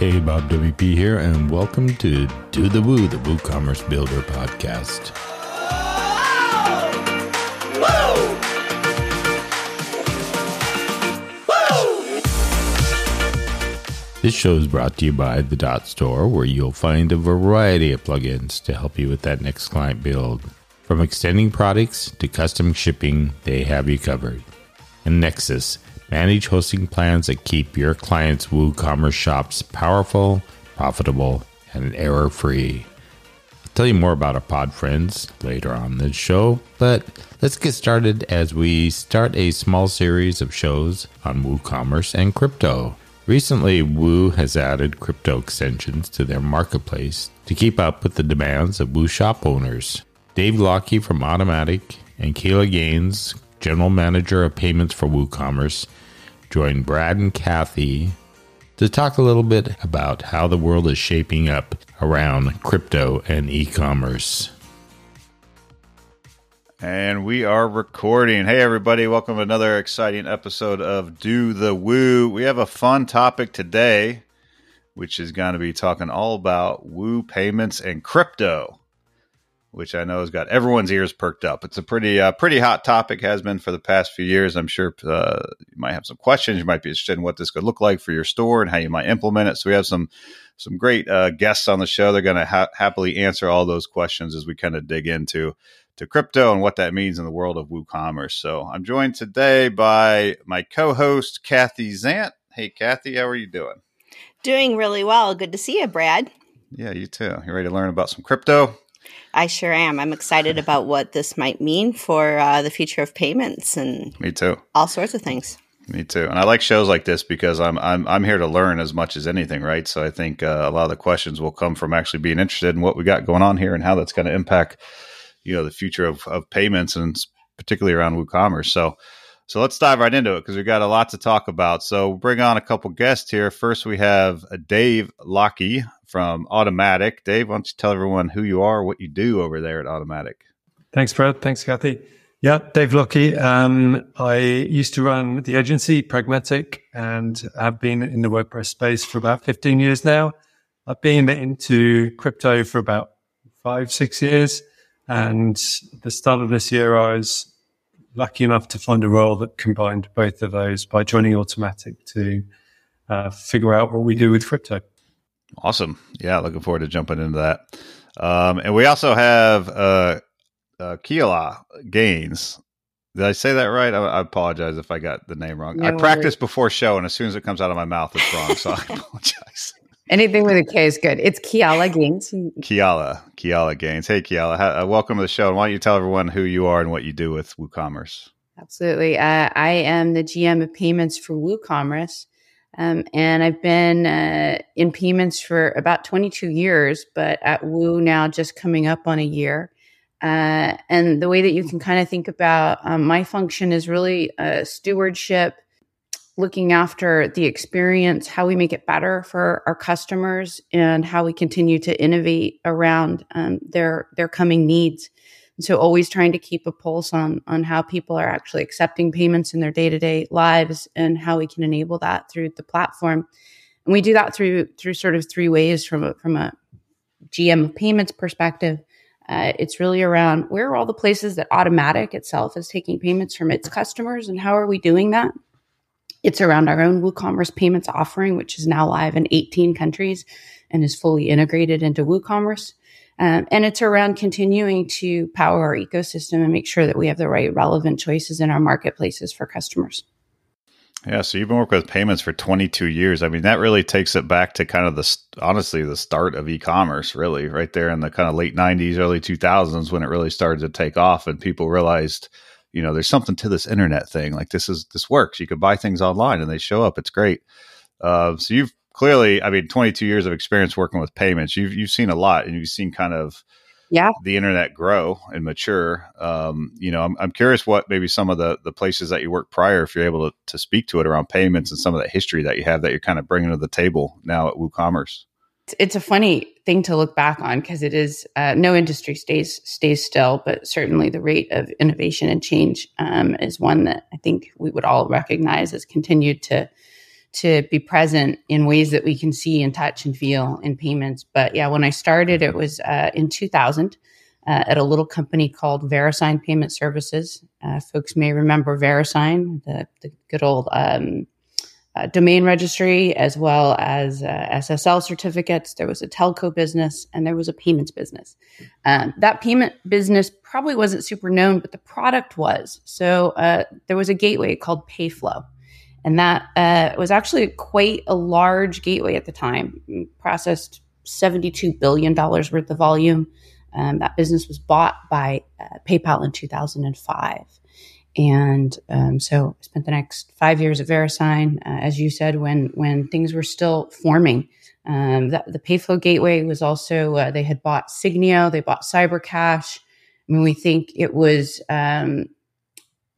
Hey, Bob WP here, and welcome to Do the Woo, the WooCommerce Builder podcast. This show is brought to you by the Dot Store, where you'll find a variety of plugins to help you with that next client build. From extending products to custom shipping, they have you covered. And Nexcess, manage hosting plans that keep your clients' WooCommerce shops powerful, profitable, and error free. I'll tell you more about our pod friends later on this show, but let's get started as we start a small series of shows on WooCommerce and crypto. Recently, Woo has added crypto extensions to their marketplace to keep up with the demands of Woo shop owners. Dave Lockie from Automattic and Kayla Gaines, General Manager of Payments for WooCommerce, joined Brad and Kathy to talk a little bit about how the world is shaping up around crypto and e commerce. And we are recording. Hey, everybody, welcome to another exciting episode of Do the Woo. We have a fun topic today, which is going to be talking all about Woo payments and crypto, which I know has got everyone's ears perked up. It's a pretty, uh, pretty hot topic, has been for the past few years. I'm sure uh, you might have some questions. You might be interested in what this could look like for your store and how you might implement it. So we have some some great uh, guests on the show. They're going to ha- happily answer all those questions as we kind of dig into to crypto and what that means in the world of WooCommerce. So I'm joined today by my co-host Kathy Zant. Hey, Kathy, how are you doing? Doing really well. Good to see you, Brad. Yeah, you too. You ready to learn about some crypto? I sure am. I'm excited about what this might mean for uh, the future of payments and me too. All sorts of things. Me too. And I like shows like this because I'm I'm I'm here to learn as much as anything, right? So I think uh, a lot of the questions will come from actually being interested in what we got going on here and how that's going to impact you know the future of, of payments and particularly around WooCommerce. So so let's dive right into it because we've got a lot to talk about. So we'll bring on a couple guests here. First, we have Dave Lockie from Automattic. Dave, why don't you tell everyone who you are, what you do over there at Automattic? Thanks, Brad. Thanks, Kathy. Yeah, Dave Lockie. Um, I used to run the agency Pragmatic and have been in the WordPress space for about 15 years now. I've been into crypto for about five, six years. And the start of this year, I was lucky enough to find a role that combined both of those by joining Automattic to uh, figure out what we do with crypto. Awesome. Yeah, looking forward to jumping into that. Um, and we also have uh, uh, Kiala Gaines. Did I say that right? I, I, apologize if I got the name wrong. No I practice before show, and as soon as it comes out of my mouth, it's wrong. So I apologize. Anything with a K is good. It's Kiala Gaines. Kiala, Kiala Gaines. Hey, Kiala, uh, welcome to the show. And why don't you tell everyone who you are and what you do with WooCommerce? Absolutely. Uh, I am the GM of payments for WooCommerce. Um, and I've been uh, in payments for about 22 years, but at Woo now just coming up on a year. Uh, and the way that you can kind of think about um, my function is really stewardship looking after the experience, how we make it better for our customers, and how we continue to innovate around um, their their coming needs. And so, always trying to keep a pulse on on how people are actually accepting payments in their day to day lives, and how we can enable that through the platform. And we do that through through sort of three ways from a from a GM payments perspective. Uh, it's really around where are all the places that Automattic itself is taking payments from its customers, and how are we doing that? It's around our own WooCommerce payments offering, which is now live in 18 countries and is fully integrated into WooCommerce. Um, and it's around continuing to power our ecosystem and make sure that we have the right relevant choices in our marketplaces for customers. Yeah, so you've been working with payments for 22 years. I mean, that really takes it back to kind of the honestly the start of e-commerce, really, right there in the kind of late 90s, early 2000s when it really started to take off and people realized – you know, there's something to this internet thing. Like this is this works. You can buy things online and they show up. It's great. Uh, so you've clearly, I mean, 22 years of experience working with payments. You've you've seen a lot, and you've seen kind of yeah the internet grow and mature. Um, you know, I'm I'm curious what maybe some of the the places that you worked prior, if you're able to to speak to it around payments and some of that history that you have that you're kind of bringing to the table now at WooCommerce it's a funny thing to look back on because it is uh, no industry stays stays still, but certainly the rate of innovation and change um, is one that I think we would all recognize has continued to to be present in ways that we can see and touch and feel in payments. But yeah, when I started, it was uh, in 2000 uh, at a little company called VeriSign Payment Services. Uh, folks may remember VeriSign, the, the good old um, uh, domain registry, as well as uh, SSL certificates. There was a telco business and there was a payments business. Um, that payment business probably wasn't super known, but the product was. So uh, there was a gateway called Payflow. And that uh, was actually quite a large gateway at the time, processed $72 billion worth of volume. Um, that business was bought by uh, PayPal in 2005. And um, so I spent the next five years at VeriSign, uh, as you said, when when things were still forming. Um, the, the, Payflow Gateway was also uh, they had bought Signio, they bought CyberCash. I mean, we think it was um,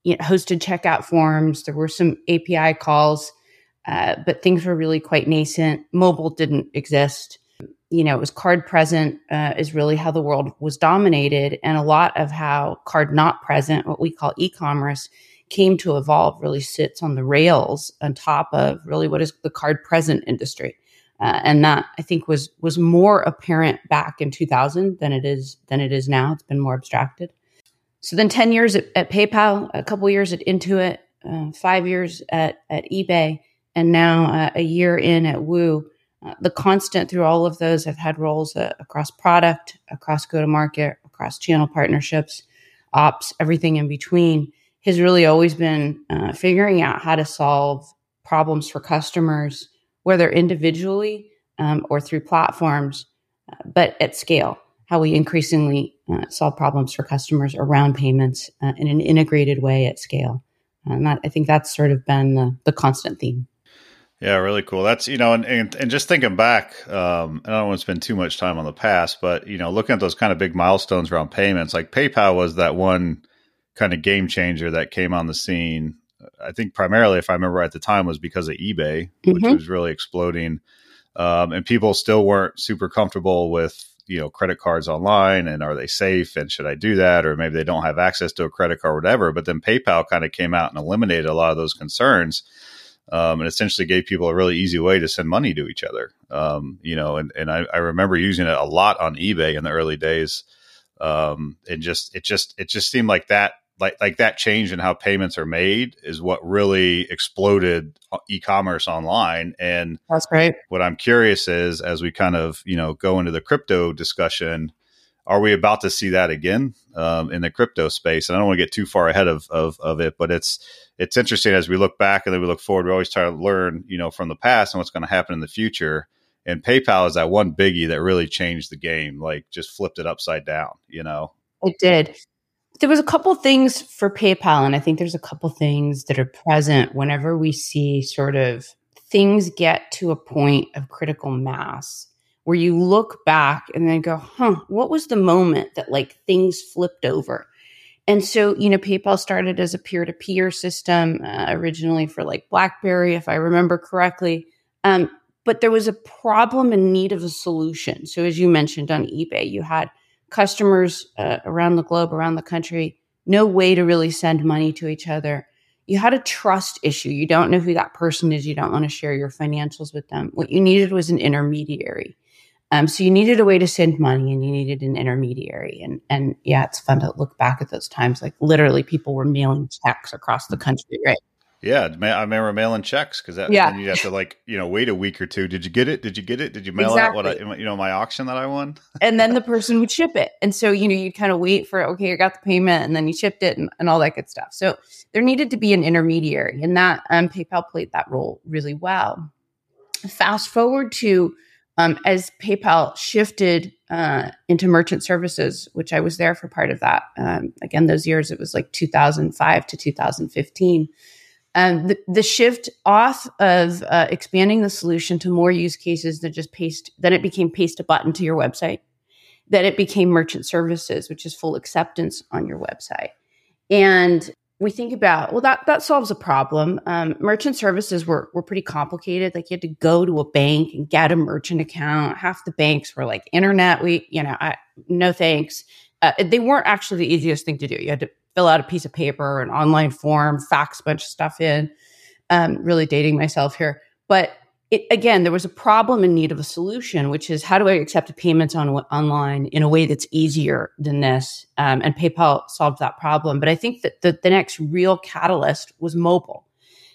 you know, hosted checkout forms. There were some API calls, uh, but things were really quite nascent. Mobile didn't exist you know, it was card present uh, is really how the world was dominated. And a lot of how card not present, what we call e commerce, came to evolve really sits on the rails on top of really what is the card present industry. Uh, and that I think was was more apparent back in 2000 than it is than it is now. It's been more abstracted. So then 10 years at, at PayPal, a couple years at Intuit, uh, five years at, at eBay, and now uh, a year in at Woo uh, the constant through all of those, I've had roles uh, across product, across go to market, across channel partnerships, ops, everything in between, has really always been uh, figuring out how to solve problems for customers, whether individually um, or through platforms, uh, but at scale. How we increasingly uh, solve problems for customers around payments in an integrated way at scale. And that, I think that's sort of been the, the constant theme. Yeah, really cool. That's you know, and and, and just thinking back, um, I don't want to spend too much time on the past, but you know, looking at those kind of big milestones around payments, like PayPal was that one kind of game changer that came on the scene. I think primarily, if I remember at the time, was because of eBay, mm-hmm. which was really exploding, um, and people still weren't super comfortable with you know credit cards online and are they safe and should I do that or maybe they don't have access to a credit card or whatever. But then PayPal kind of came out and eliminated a lot of those concerns um, and essentially gave people a really easy way to send money to each other. Um, you know, and, and I, I, remember using it a lot on eBay in the early days. Um, and just it just it just seemed like that like like that change in how payments are made is what really exploded e-commerce online. And that's great. What I'm curious is as we kind of you know go into the crypto discussion are we about to see that again um, in the crypto space? And I don't want to get too far ahead of, of, of it, but it's it's interesting as we look back and then we look forward. We always try to learn, you know, from the past and what's going to happen in the future. And PayPal is that one biggie that really changed the game, like just flipped it upside down. You know, it did. There was a couple things for PayPal, and I think there's a couple things that are present whenever we see sort of things get to a point of critical mass where you look back and then go, huh, what was the moment that like things flipped over? And so, you know, PayPal started as a peer to peer system uh, originally for like Blackberry, if I remember correctly. Um, but there was a problem in need of a solution. So, as you mentioned on eBay, you had customers uh, around the globe, around the country, no way to really send money to each other. You had a trust issue. You don't know who that person is. You don't want to share your financials with them. What you needed was an intermediary. Um, so you needed a way to send money and you needed an intermediary. And, and yeah, it's fun to look back at those times. Like literally people were mailing checks across the country, right? Yeah, I remember mailing checks because that yeah. you have to like you know wait a week or two. Did you get it? Did you get it? Did you mail exactly. out what I you know my auction that I won? and then the person would ship it, and so you know you'd kind of wait for okay, you got the payment, and then you shipped it, and, and all that good stuff. So there needed to be an intermediary, and that um, PayPal played that role really well. Fast forward to um, as PayPal shifted uh, into merchant services, which I was there for part of that. Um, again, those years it was like 2005 to 2015. Um, the, the shift off of uh, expanding the solution to more use cases than just paste, then it became paste a button to your website. Then it became merchant services, which is full acceptance on your website. And we think about well that that solves a problem um, merchant services were, were pretty complicated like you had to go to a bank and get a merchant account half the banks were like internet we you know I, no thanks uh, they weren't actually the easiest thing to do you had to fill out a piece of paper an online form fax a bunch of stuff in um, really dating myself here but it, again, there was a problem in need of a solution, which is how do I accept payments on online in a way that's easier than this? Um, and PayPal solved that problem. But I think that the, the next real catalyst was mobile.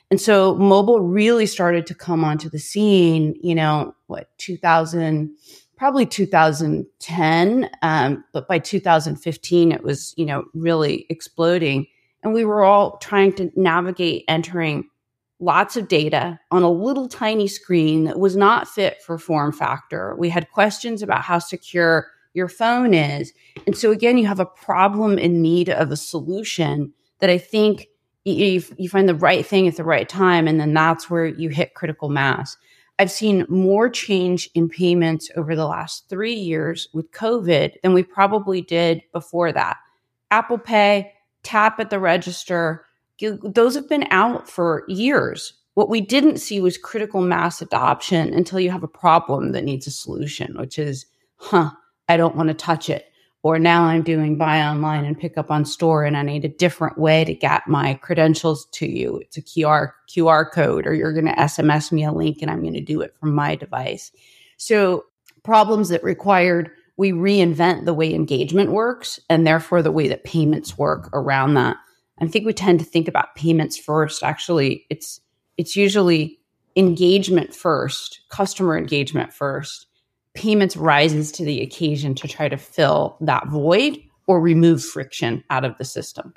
And so mobile really started to come onto the scene, you know, what, 2000, probably 2010. Um, but by 2015, it was, you know, really exploding. And we were all trying to navigate entering lots of data on a little tiny screen that was not fit for form factor. We had questions about how secure your phone is. And so, again, you have a problem in need of a solution that I think you, you find the right thing at the right time. And then that's where you hit critical mass. I've seen more change in payments over the last three years with COVID than we probably did before that. Apple Pay, tap at the register, those have been out for years. What we didn't see was critical mass adoption until you have a problem that needs a solution, which is, huh, I don't want to touch it. Or now I'm doing buy online and pick up on store and I need a different way to get my credentials to you. It's a QR QR code or you're going to SMS me a link and I'm going to do it from my device. So problems that required we reinvent the way engagement works and therefore the way that payments work around that. I think we tend to think about payments first. Actually, it's it's usually engagement first, customer engagement first. Payments rises to the occasion to try to fill that void or remove friction out of the system.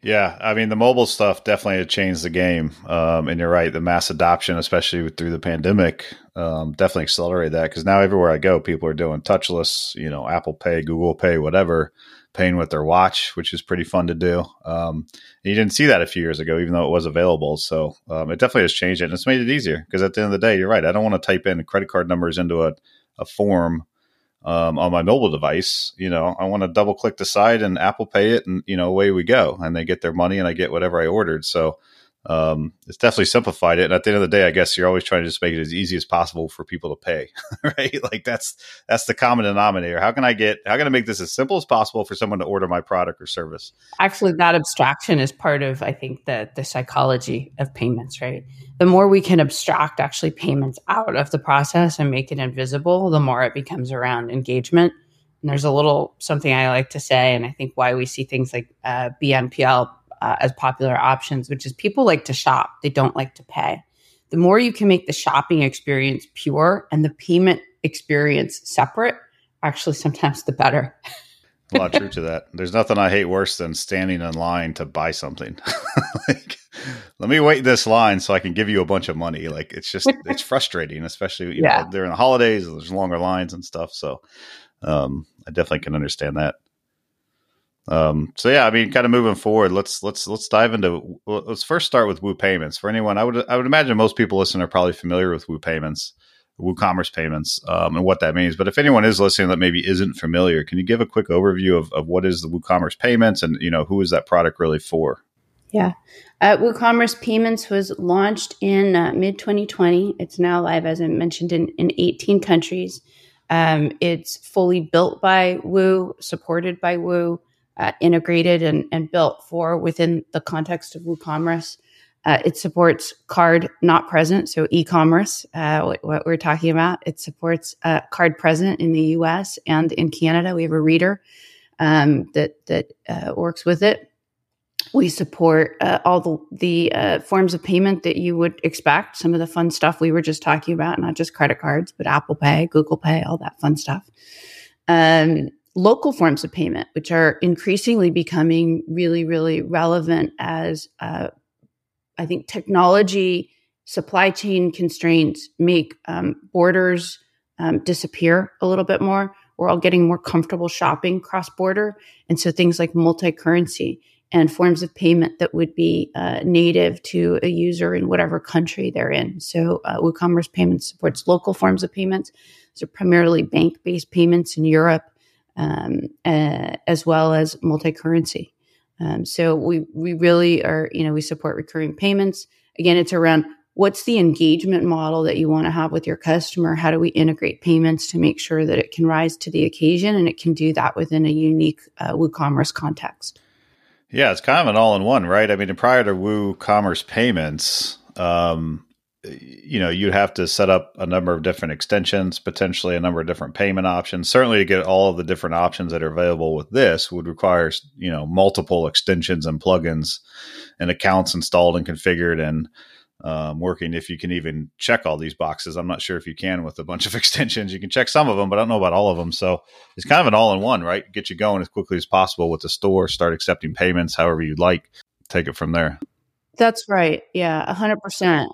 Yeah, I mean the mobile stuff definitely changed the game, um, and you're right. The mass adoption, especially through the pandemic, um, definitely accelerated that because now everywhere I go, people are doing touchless, you know, Apple Pay, Google Pay, whatever, paying with their watch, which is pretty fun to do. Um, you didn't see that a few years ago, even though it was available. So um, it definitely has changed it, and it's made it easier because at the end of the day, you're right. I don't want to type in credit card numbers into a, a form um, on my mobile device. You know, I want to double click the site and Apple Pay it, and you know, away we go, and they get their money, and I get whatever I ordered. So um, it's definitely simplified it. And at the end of the day, I guess you're always trying to just make it as easy as possible for people to pay, right? Like that's that's the common denominator. How can I get? How can I make this as simple as possible for someone to order my product or service? Actually, that abstraction is part of, I think, the the psychology of payments, right? The more we can abstract actually payments out of the process and make it invisible, the more it becomes around engagement. And there's a little something I like to say, and I think why we see things like uh, BNPL uh, as popular options, which is people like to shop, they don't like to pay. The more you can make the shopping experience pure and the payment experience separate, actually, sometimes the better. a lot true to that. There's nothing I hate worse than standing in line to buy something. like, let me wait this line so I can give you a bunch of money. Like, it's just it's frustrating, especially you yeah. know during the holidays. There's longer lines and stuff. So, um, I definitely can understand that. Um, so yeah, I mean, kind of moving forward, let's let's let's dive into. Let's first start with Woo Payments. For anyone, I would I would imagine most people listening are probably familiar with Woo Payments, WooCommerce Payments, um, and what that means. But if anyone is listening that maybe isn't familiar, can you give a quick overview of, of what is the WooCommerce Payments and you know who is that product really for? Yeah, uh, WooCommerce Payments was launched in uh, mid 2020. It's now live, as I mentioned, in in 18 countries. Um, it's fully built by Woo, supported by Woo uh, integrated and, and built for within the context of WooCommerce. Uh, it supports card not present, so e-commerce. Uh, what, what, we're talking about. It supports uh, card present in the U.S. and in Canada. We have a reader um, that that uh, works with it. We support uh, all the the forms of payment that you would expect. Some of the fun stuff we were just talking about, not just credit cards, but Apple Pay, Google Pay, all that fun stuff. Um, local forms of payment, which are increasingly becoming really, really relevant as uh, I think technology, supply chain constraints make um, borders um, disappear a little bit more. We're all getting more comfortable shopping cross border. And so things like multi currency and forms of payment that would be uh, native to a user in whatever country they're in. So, uh, WooCommerce Payments supports local forms of payments. So, primarily bank based payments in Europe um, uh, as well as multi-currency. Um, so we we really are, you know, we support recurring payments. Again, it's around what's the engagement model that you want to have with your customer. How do we integrate payments to make sure that it can rise to the occasion and it can do that within a unique uh, WooCommerce context? Yeah, it's kind of an all-in-one, right? I mean, prior to WooCommerce payments, um, you know, you'd have to set up a number of different extensions, potentially a number of different payment options. Certainly, to get all of the different options that are available with this would require, you know, multiple extensions and plugins and accounts installed and configured and um, working. If you can even check all these boxes, I'm not sure if you can with a bunch of extensions. You can check some of them, but I don't know about all of them. So it's kind of an all in one, right? Get you going as quickly as possible with the store, start accepting payments however you'd like. Take it from there. That's right. Yeah, 100%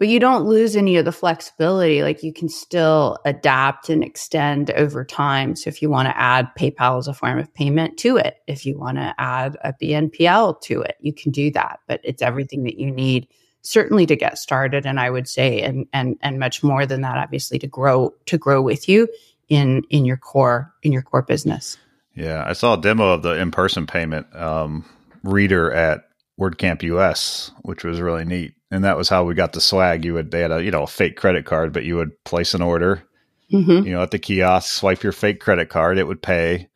but you don't lose any of the flexibility. Like you can still adapt and extend over time. So if you want to add PayPal as a form of payment to it, if you want to add a BNPL to it, you can do that. But it's everything that you need certainly to get started. And I would say, and and and much more than that, obviously to grow to grow with you in in your core in your core business. Yeah, I saw a demo of the in person payment um, reader at WordCamp US, which was really neat. And that was how we got the swag. You would they had a you know a fake credit card, but you would place an order, mm-hmm. you know, at the kiosk, swipe your fake credit card, it would pay,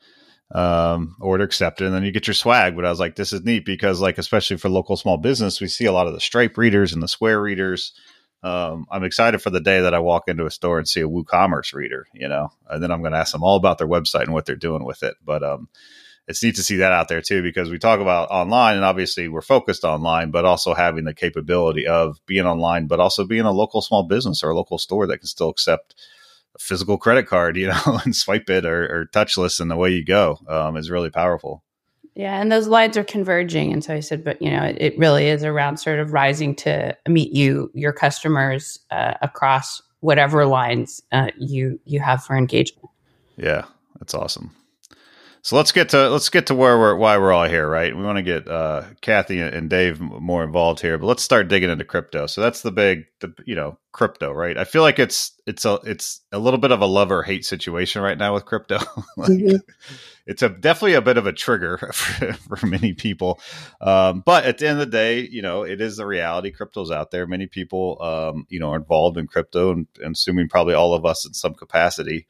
um, order accepted, and then you get your swag. But I was like, this is neat because like especially for local small business, we see a lot of the Stripe readers and the Square readers. Um, I'm excited for the day that I walk into a store and see a WooCommerce reader, you know, and then I'm going to ask them all about their website and what they're doing with it. But um, it's neat to see that out there too because we talk about online and obviously we're focused online but also having the capability of being online but also being a local small business or a local store that can still accept a physical credit card you know and swipe it or, or touchless and the way you go um, is really powerful. Yeah and those lines are converging and so i said but you know it, it really is around sort of rising to meet you your customers uh, across whatever lines uh, you you have for engagement. Yeah that's awesome so let's get to let's get to where we're why we're all here, right? We want to get uh, Kathy and Dave more involved here, but let's start digging into crypto. So that's the big, the, you know, crypto, right? I feel like it's it's a it's a little bit of a love or hate situation right now with crypto. like, mm-hmm. It's a definitely a bit of a trigger for, for many people, um, but at the end of the day, you know, it is the reality. Crypto's out there. Many people, um, you know, are involved in crypto, and, and assuming probably all of us in some capacity.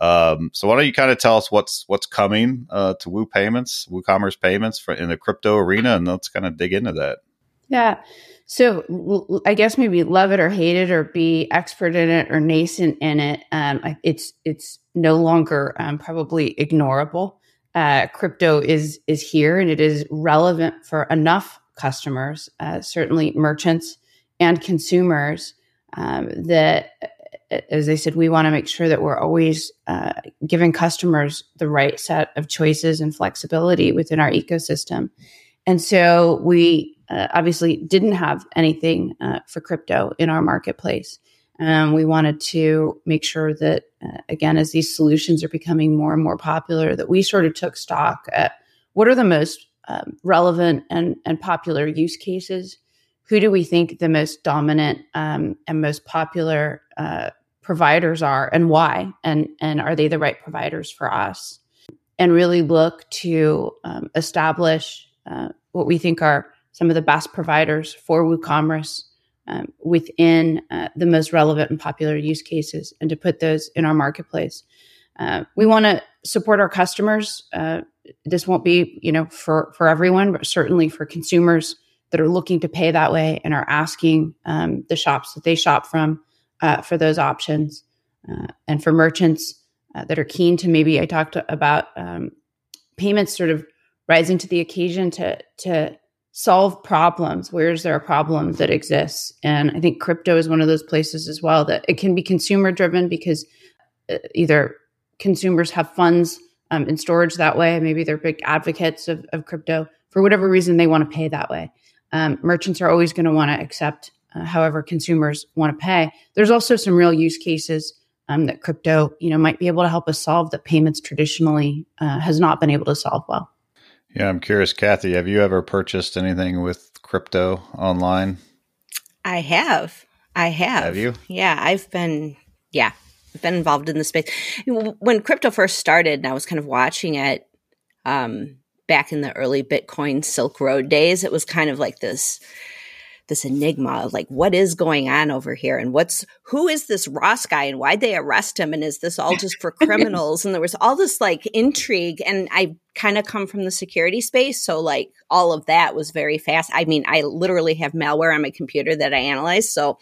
Um, so why don't you kind of tell us what's what's coming uh, to Woo Payments, WooCommerce Payments for, in the crypto arena, and let's kind of dig into that. Yeah. So I guess maybe love it or hate it or be expert in it or nascent in it. Um, it's it's no longer um, probably ignorable. Uh, crypto is is here and it is relevant for enough customers, uh, certainly merchants and consumers, um, that as I said, we want to make sure that we're always uh, giving customers the right set of choices and flexibility within our ecosystem. And so we uh, obviously didn't have anything uh, for crypto in our marketplace. Um, we wanted to make sure that, uh, again, as these solutions are becoming more and more popular, that we sort of took stock at what are the most um, relevant and, and popular use cases who do we think the most dominant um, and most popular uh, providers are and why and and are they the right providers for us and really look to um, establish uh, what we think are some of the best providers for WooCommerce um, within uh, the most relevant and popular use cases and to put those in our marketplace. Uh, we want to support our customers. Uh, this won't be, you know, for for everyone, but certainly for consumers that are looking to pay that way and are asking um, the shops that they shop from uh, for those options. Uh, and for merchants uh, that are keen to maybe, I talked about um, payments sort of rising to the occasion to, to solve problems. Where is there a problem that exists? And I think crypto is one of those places as well that it can be consumer driven because uh, either consumers have funds um, in storage that way, maybe they're big advocates of, of crypto. For whatever reason, they want to pay that way. Um, merchants are always going to want to accept uh, however consumers want to pay. There's also some real use cases um, that crypto, you know, might be able to help us solve that payments traditionally uh, has not been able to solve well. Yeah, I'm curious, Kathy, have you ever purchased anything with crypto online? I have. I have. Have you? Yeah, I've been. Yeah, I've been involved in the space when crypto first started, and I was kind of watching it. Um, back in the early Bitcoin Silk Road days, it was kind of like this this enigma of like what is going on over here and what's who is this Ross guy and why'd they arrest him and is this all just for criminals and there was all this like intrigue and I kind of come from the security space. So, like, all of that was very fast. I mean, I literally have malware on my computer that I analyze. So,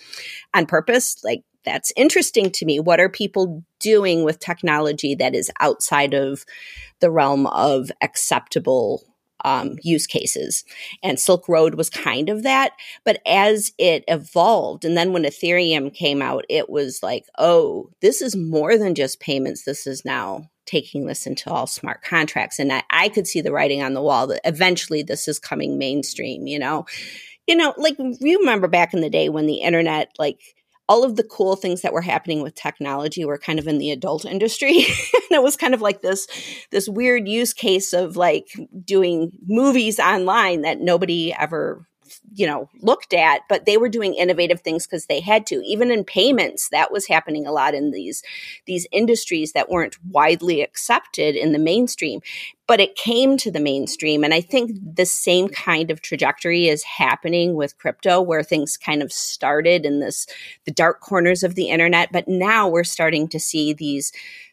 on purpose, like, that's interesting to me. What are people doing with technology that is outside of the realm of acceptable um, use cases. And Silk Road was kind of that. But as it evolved, and then when Ethereum came out, it was like, oh, this is more than just payments. This is now taking this into all smart contracts. And I, I could see the writing on the wall that eventually this is coming mainstream, you know? You know, like you remember back in the day when the internet, like all of the cool things that were happening with technology were kind of in the adult industry. And it was kind of like this this weird use case of like doing movies online that nobody ever you know looked at but they were doing innovative things because they had to. Even in payments that was happening a lot in these these industries that weren't widely accepted in the mainstream but it came to the mainstream. And i think the same kind of trajectory is happening with crypto where things kind of started in this the dark corners of the internet but now we're starting to see these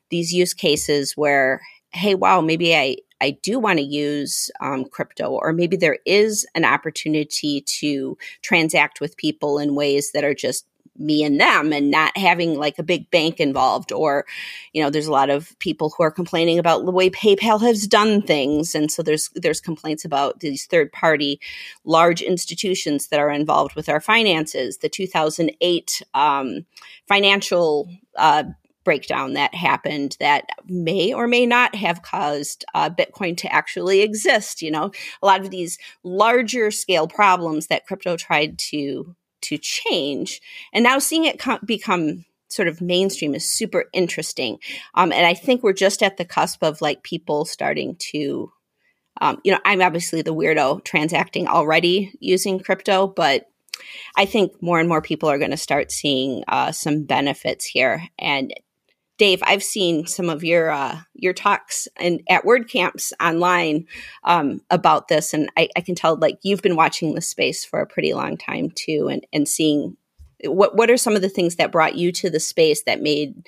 these use cases where hey wow maybe i I do want to use um, crypto, or maybe there is an opportunity to transact with people in ways that are just me and them and not having like a big bank involved or you know there's a lot of people who are complaining about the way PayPal has done things. And so there's there's complaints about these third party large institutions that are involved with our finances. The 2008 um, financial uh, breakdown that happened that may or may not have caused uh, Bitcoin to actually exist. You know, a lot of these larger scale problems that crypto tried to to change, and now seeing it com- become sort of mainstream is super interesting. Um, and I think we're just at the cusp of like people starting to. Um, you know, I'm obviously the weirdo transacting already using crypto, but I think more and more people are going to start seeing uh, some benefits here. And Dave, I've seen some of your uh, your talks and at WordCamps online um, about this, and I, I, can tell like you've been watching the space for a pretty long time too, and and seeing what what are some of the things that brought you to the space that made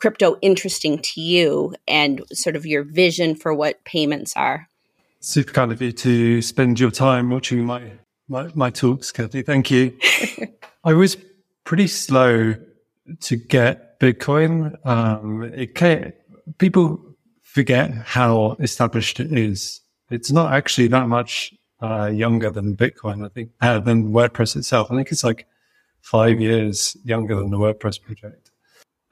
crypto interesting to you, and sort of your vision for what payments are. Super kind of you to spend your time watching my my, my talks, Kathy. Thank you. I was pretty slow to get Bitcoin, um, it can, people forget how established it is. It's not actually that much uh, younger than Bitcoin, I think, uh, than WordPress itself. I think it's like five years younger than the WordPress project.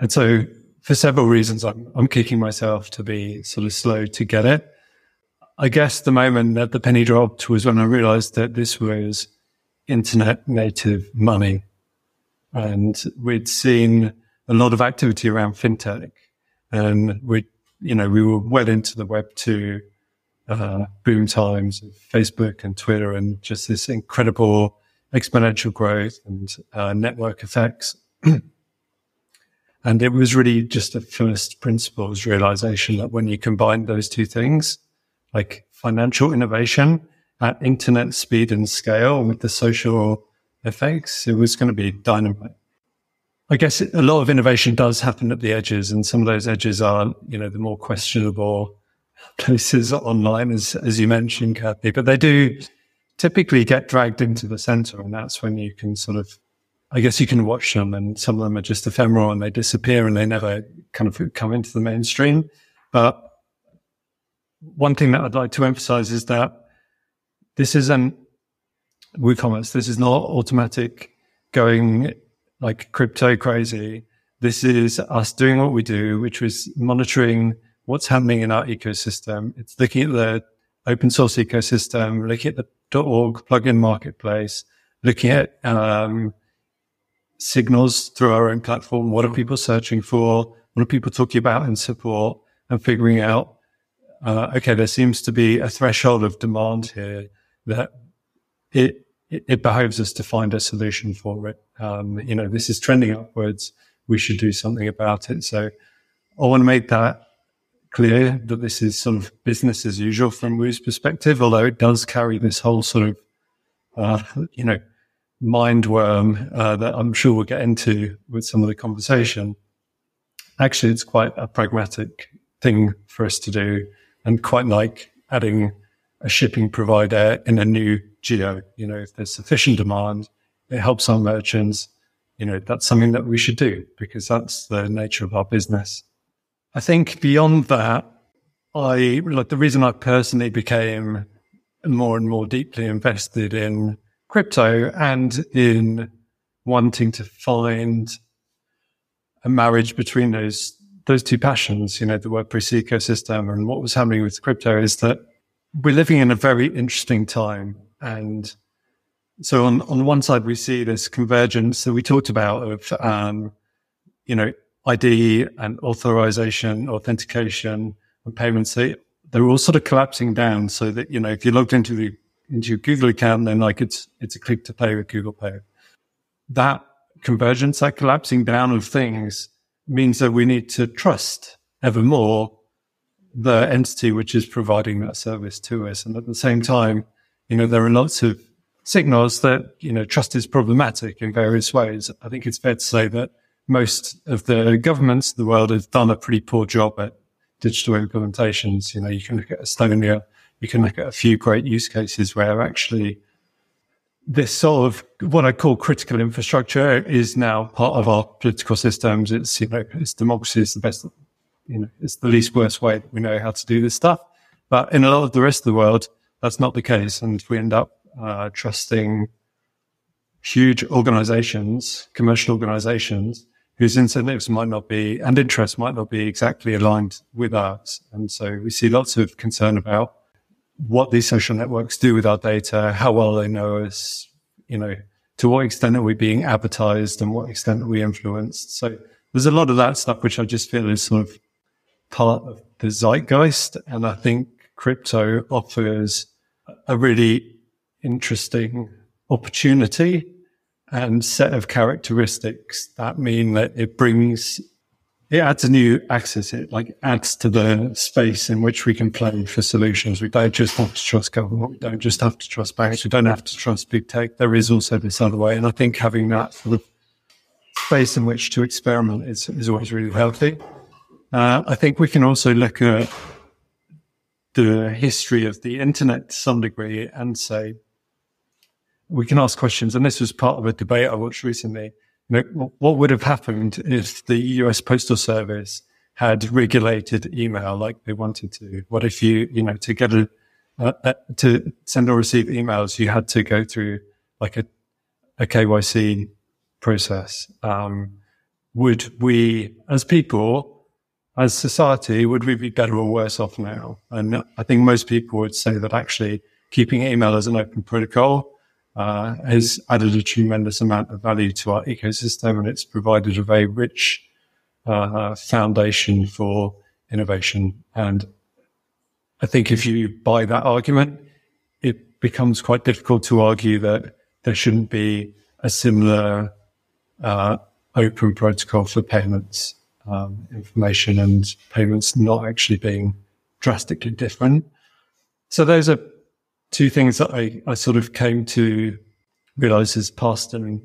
And so for several reasons, I'm, I'm kicking myself to be sort of slow to get it. I guess the moment that the penny dropped was when I realized that this was internet native money. And we'd seen a lot of activity around fintech, and we, you know, we were well into the Web two uh, boom times of Facebook and Twitter, and just this incredible exponential growth and uh, network effects. and it was really just a first principles realization that when you combine those two things, like financial innovation at internet speed and scale with the social effects, it was going to be dynamite. I guess a lot of innovation does happen at the edges, and some of those edges are, you know, the more questionable places online, as as you mentioned, Kathy. But they do typically get dragged into the center, and that's when you can sort of, I guess, you can watch them, and some of them are just ephemeral and they disappear and they never kind of come into the mainstream. But one thing that I'd like to emphasize is that this isn't WooCommerce. This is not Automattic going like crypto crazy. This is us doing what we do, which was monitoring what's happening in our ecosystem. It's looking at the open source ecosystem, looking at the .org plugin marketplace, looking at um, signals through our own platform. What are people searching for? What are people talking about in support? And figuring out, uh, okay, there seems to be a threshold of demand here that it it, it behoves us to find a solution for it. Um, you know, this is trending upwards. We should do something about it. So I want to make that clear that this is sort of business as usual from Woo's perspective, although it does carry this whole sort of, uh, you know, mind worm uh, that I'm sure we'll get into with some of the conversation. Actually, it's quite a pragmatic thing for us to do. and quite like adding a shipping provider in a new geo. You know, if there's sufficient demand, it helps our merchants. You know, that's something that we should do because that's the nature of our business. I think beyond that, I like the reason I personally became more and more deeply invested in crypto and in wanting to find a marriage between those those two passions, you know, the WordPress ecosystem and what was happening with crypto is that we're living in a very interesting time. And so on, on one side, we see this convergence that we talked about of, um, you know, ID and authorization, authentication and payments. They, they're all sort of collapsing down so that, you know, if you logged into the, into your Google account, then like it's, it's a click to pay with Google Pay. That convergence, that collapsing down of things means that we need to trust ever more the entity which is providing that service to us. And at the same time, you know, there are lots of signals that, you know, trust is problematic in various ways. I think it's fair to say that most of the governments of the world have done a pretty poor job at digital implementations. You know, you can look at Estonia, you can look at a few great use cases where actually this sort of what I call critical infrastructure is now part of our political systems. It's, you know, it's democracy is the best, you know, it's the least worst way that we know how to do this stuff. But in a lot of the rest of the world, that's not the case. And we end up uh, trusting huge organizations, commercial organizations whose incentives might not be and interests might not be exactly aligned with ours. And so we see lots of concern about what these social networks do with our data, how well they know us, you know, to what extent are we being advertised and what extent are we influenced. So there's a lot of that stuff, which I just feel is sort of part of the zeitgeist. And I think crypto offers a really interesting opportunity and set of characteristics that mean that it brings it adds a new access. It like adds to the space in which we can play for solutions. We don't just have to trust government. We don't just have to trust banks. We don't have to trust big tech. There is also this other way. And I think having that sort of space in which to experiment is, is always really healthy. Uh, I think we can also look at the history of the internet to some degree and say, we can ask questions. And this was part of a debate I watched recently You know, what would have happened if the US Postal Service had regulated email like they wanted to? What if you, you know, to get a, uh, to send or receive emails, you had to go through like a, a KYC process? Um, would we, as people, as society, would we be better or worse off now? And I think most people would say that actually keeping email as an open protocol uh, has added a tremendous amount of value to our ecosystem and it's provided a very rich uh, foundation for innovation. And I think if you buy that argument, it becomes quite difficult to argue that there shouldn't be a similar uh, open protocol for payments, um, information and payments not actually being drastically different. So those are two things that I, I sort of came to realize as past and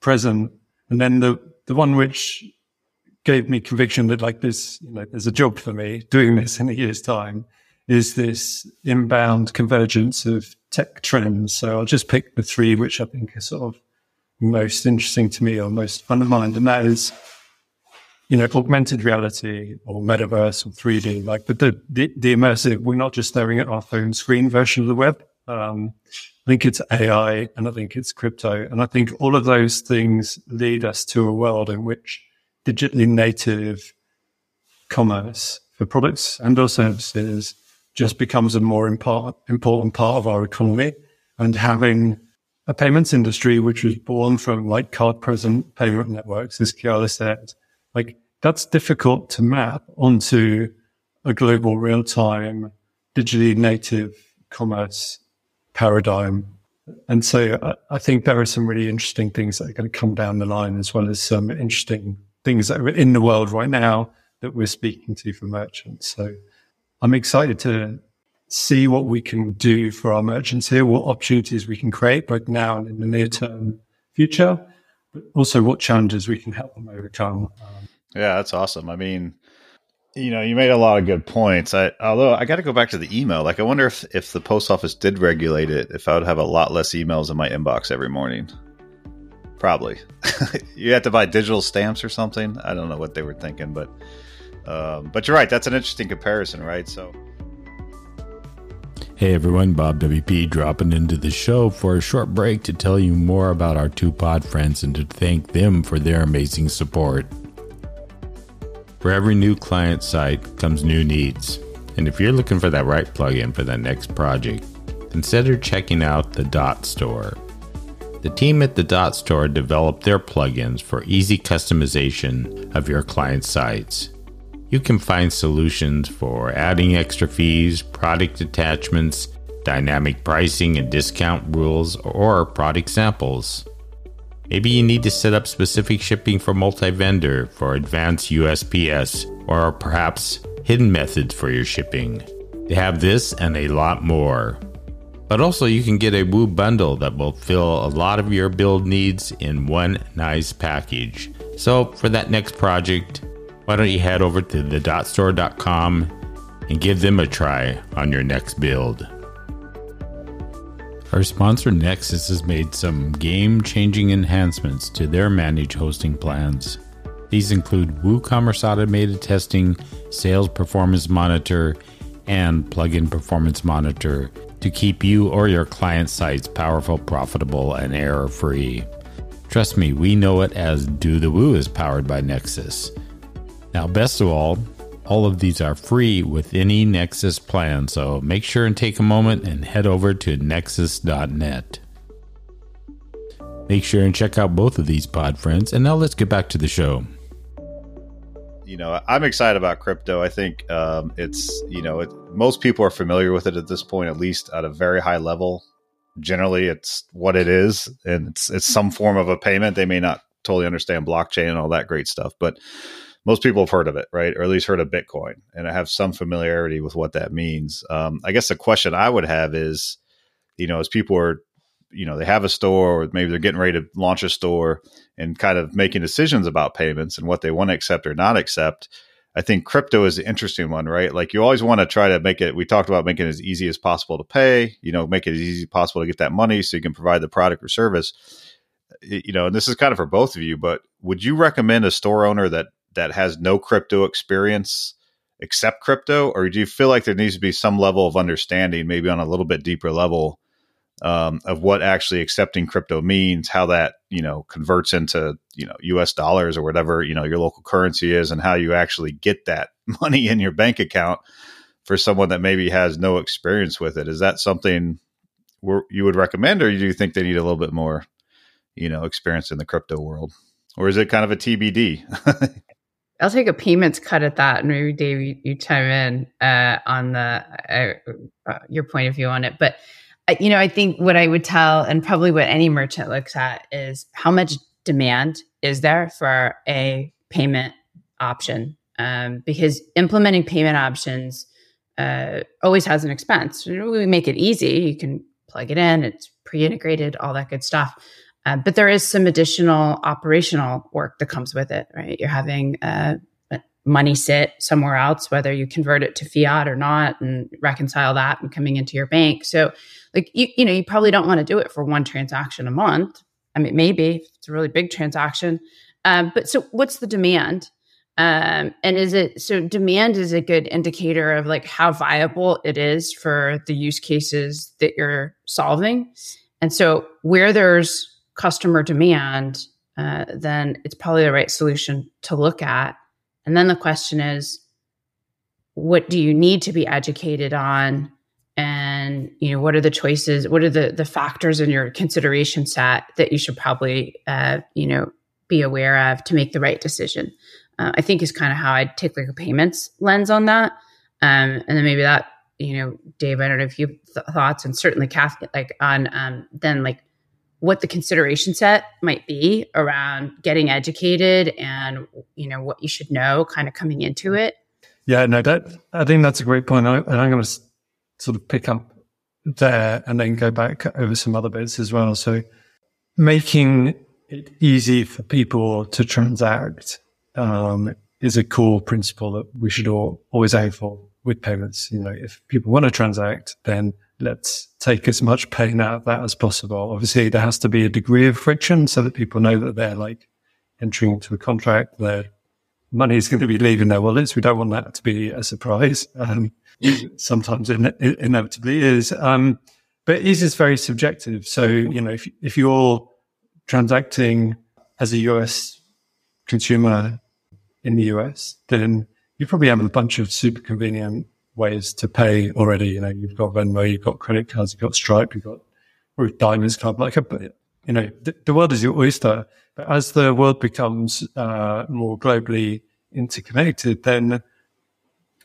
present. And then the, the one which gave me conviction that like this, you know, there's a job for me doing this in a year's time is this inbound convergence of tech trends. So I'll just pick the three, which I think are sort of most interesting to me or most front of mind. And that is, you know, augmented reality or metaverse or 3D, like the, the, the immersive, we're not just staring at our phone screen version of the web. Um, I think it's AI and I think it's crypto. And I think all of those things lead us to a world in which digitally native commerce for products and or services just becomes a more important part of our economy. And having a payments industry, which was born from like card present payment networks, as Keala said, like that's difficult to map onto a global real time digitally native commerce paradigm. And so I, I, think there are some really interesting things that are going to come down the line, as well as some interesting things that are in the world right now that we're speaking to for merchants. So I'm excited to see what we can do for our merchants here, what opportunities we can create both now and in the near term future, but also what challenges we can help them overcome. Yeah, that's awesome. I mean, you know, you made a lot of good points. I, although I got to go back to the email. Like, I wonder if if the post office did regulate it, if I would have a lot less emails in my inbox every morning. Probably. you have to buy digital stamps or something. I don't know what they were thinking, but um, but you're right. That's an interesting comparison, right? So. Hey everyone, Bob WP dropping into the show for a short break to tell you more about our two pod friends and to thank them for their amazing support. For every new client site comes new needs. And if you're looking for that right plugin for that next project, consider checking out the Dot Store. The team at the Dot Store developed their plugins for easy customization of your client sites. You can find solutions for adding extra fees, product attachments, dynamic pricing and discount rules, or product samples. Maybe you need to set up specific shipping for multi vendor for advanced USPS, or perhaps hidden methods for your shipping. They have this and a lot more. But also, you can get a Woo bundle that will fill a lot of your build needs in one nice package. So, for that next project, why don't you head over to thedotstore.com and give them a try on your next build? Our sponsor Nexcess has made some game changing enhancements to their managed hosting plans. These include WooCommerce Automated Testing, Sales Performance Monitor, and Plugin Performance Monitor to keep you or your client sites powerful, profitable, and error free. Trust me, we know it as Do the Woo is powered by Nexcess. Now, best of all, all of these are free with any Nexcess plan, so make sure and take a moment and head over to nexcess.net. Make sure and check out both of these pod friends, and now let's get back to the show. You know, I'm excited about crypto. I think um, it's, you know, it, most people are familiar with it at this point, at least at a very high level. Generally, it's what it is, and it's it's some form of a payment. They may not totally understand blockchain and all that great stuff, but most people have heard of it, right? Or at least heard of Bitcoin and I have some familiarity with what that means. Um, I guess the question I would have is, you know, as people are, you know, they have a store or maybe they're getting ready to launch a store and kind of making decisions about payments and what they want to accept or not accept. I think crypto is an interesting one, right? Like you always want to try to make it, we talked about making it as easy as possible to pay, you know, make it as easy as possible to get that money so you can provide the product or service. You know, and this is kind of for both of you, but would you recommend a store owner that that has no crypto experience accept crypto, or do you feel like there needs to be some level of understanding, maybe on a little bit deeper level, um, of what actually accepting crypto means, how that you know converts into you know U.S. dollars or whatever you know your local currency is, and how you actually get that money in your bank account for someone that maybe has no experience with it? Is that something you would recommend, or do you think they need a little bit more, you know, experience in the crypto world, or is it kind of a TBD? I'll take a payments cut at that, and maybe Dave, you, you chime in uh, on the uh, uh, your point of view on it. But uh, you know, I think what I would tell, and probably what any merchant looks at, is how much demand is there for a payment option? Um, because implementing payment options uh, always has an expense. We make it easy; you can plug it in; it's pre-integrated, all that good stuff. Uh, but there is some additional operational work that comes with it, right? You're having uh, money sit somewhere else, whether you convert it to fiat or not, and reconcile that and coming into your bank. So, like you, you know, you probably don't want to do it for one transaction a month. I mean, maybe it's a really big transaction. Um, but so, what's the demand? Um, and is it so? Demand is a good indicator of like how viable it is for the use cases that you're solving. And so, where there's customer demand, uh, then it's probably the right solution to look at. And then the question is, what do you need to be educated on? And you know, what are the choices? What are the the factors in your consideration set that you should probably uh, you know be aware of to make the right decision? Uh, I think is kind of how I'd take like a payments lens on that. Um, and then maybe that you know, Dave, I don't know if you th- thoughts, and certainly Kathy, like on um, then like what the consideration set might be around getting educated and you know what you should know kind of coming into it. Yeah no that i think that's a great point. I, and i'm going to sort of pick up there and then go back over some other bits as well. So making it easy for people to transact um, is a core principle that we should all, always aim for with payments. You know, if people want to transact, then let's take as much pain out of that as possible. Obviously, there has to be a degree of friction so that people know that they're like entering into a contract, their money is going to be leaving their wallets. We don't want that to be a surprise. Um, sometimes it, it inevitably is. Um, but ease is very subjective. So, you know, if, if you're transacting as a US consumer in the US, then you probably have a bunch of super convenient ways to pay already. You know, you've got Venmo, you've got credit cards, you've got Stripe, you've got Diners Club. Like, a, you know, the, the, world is your oyster. But as the world becomes uh, more globally interconnected, then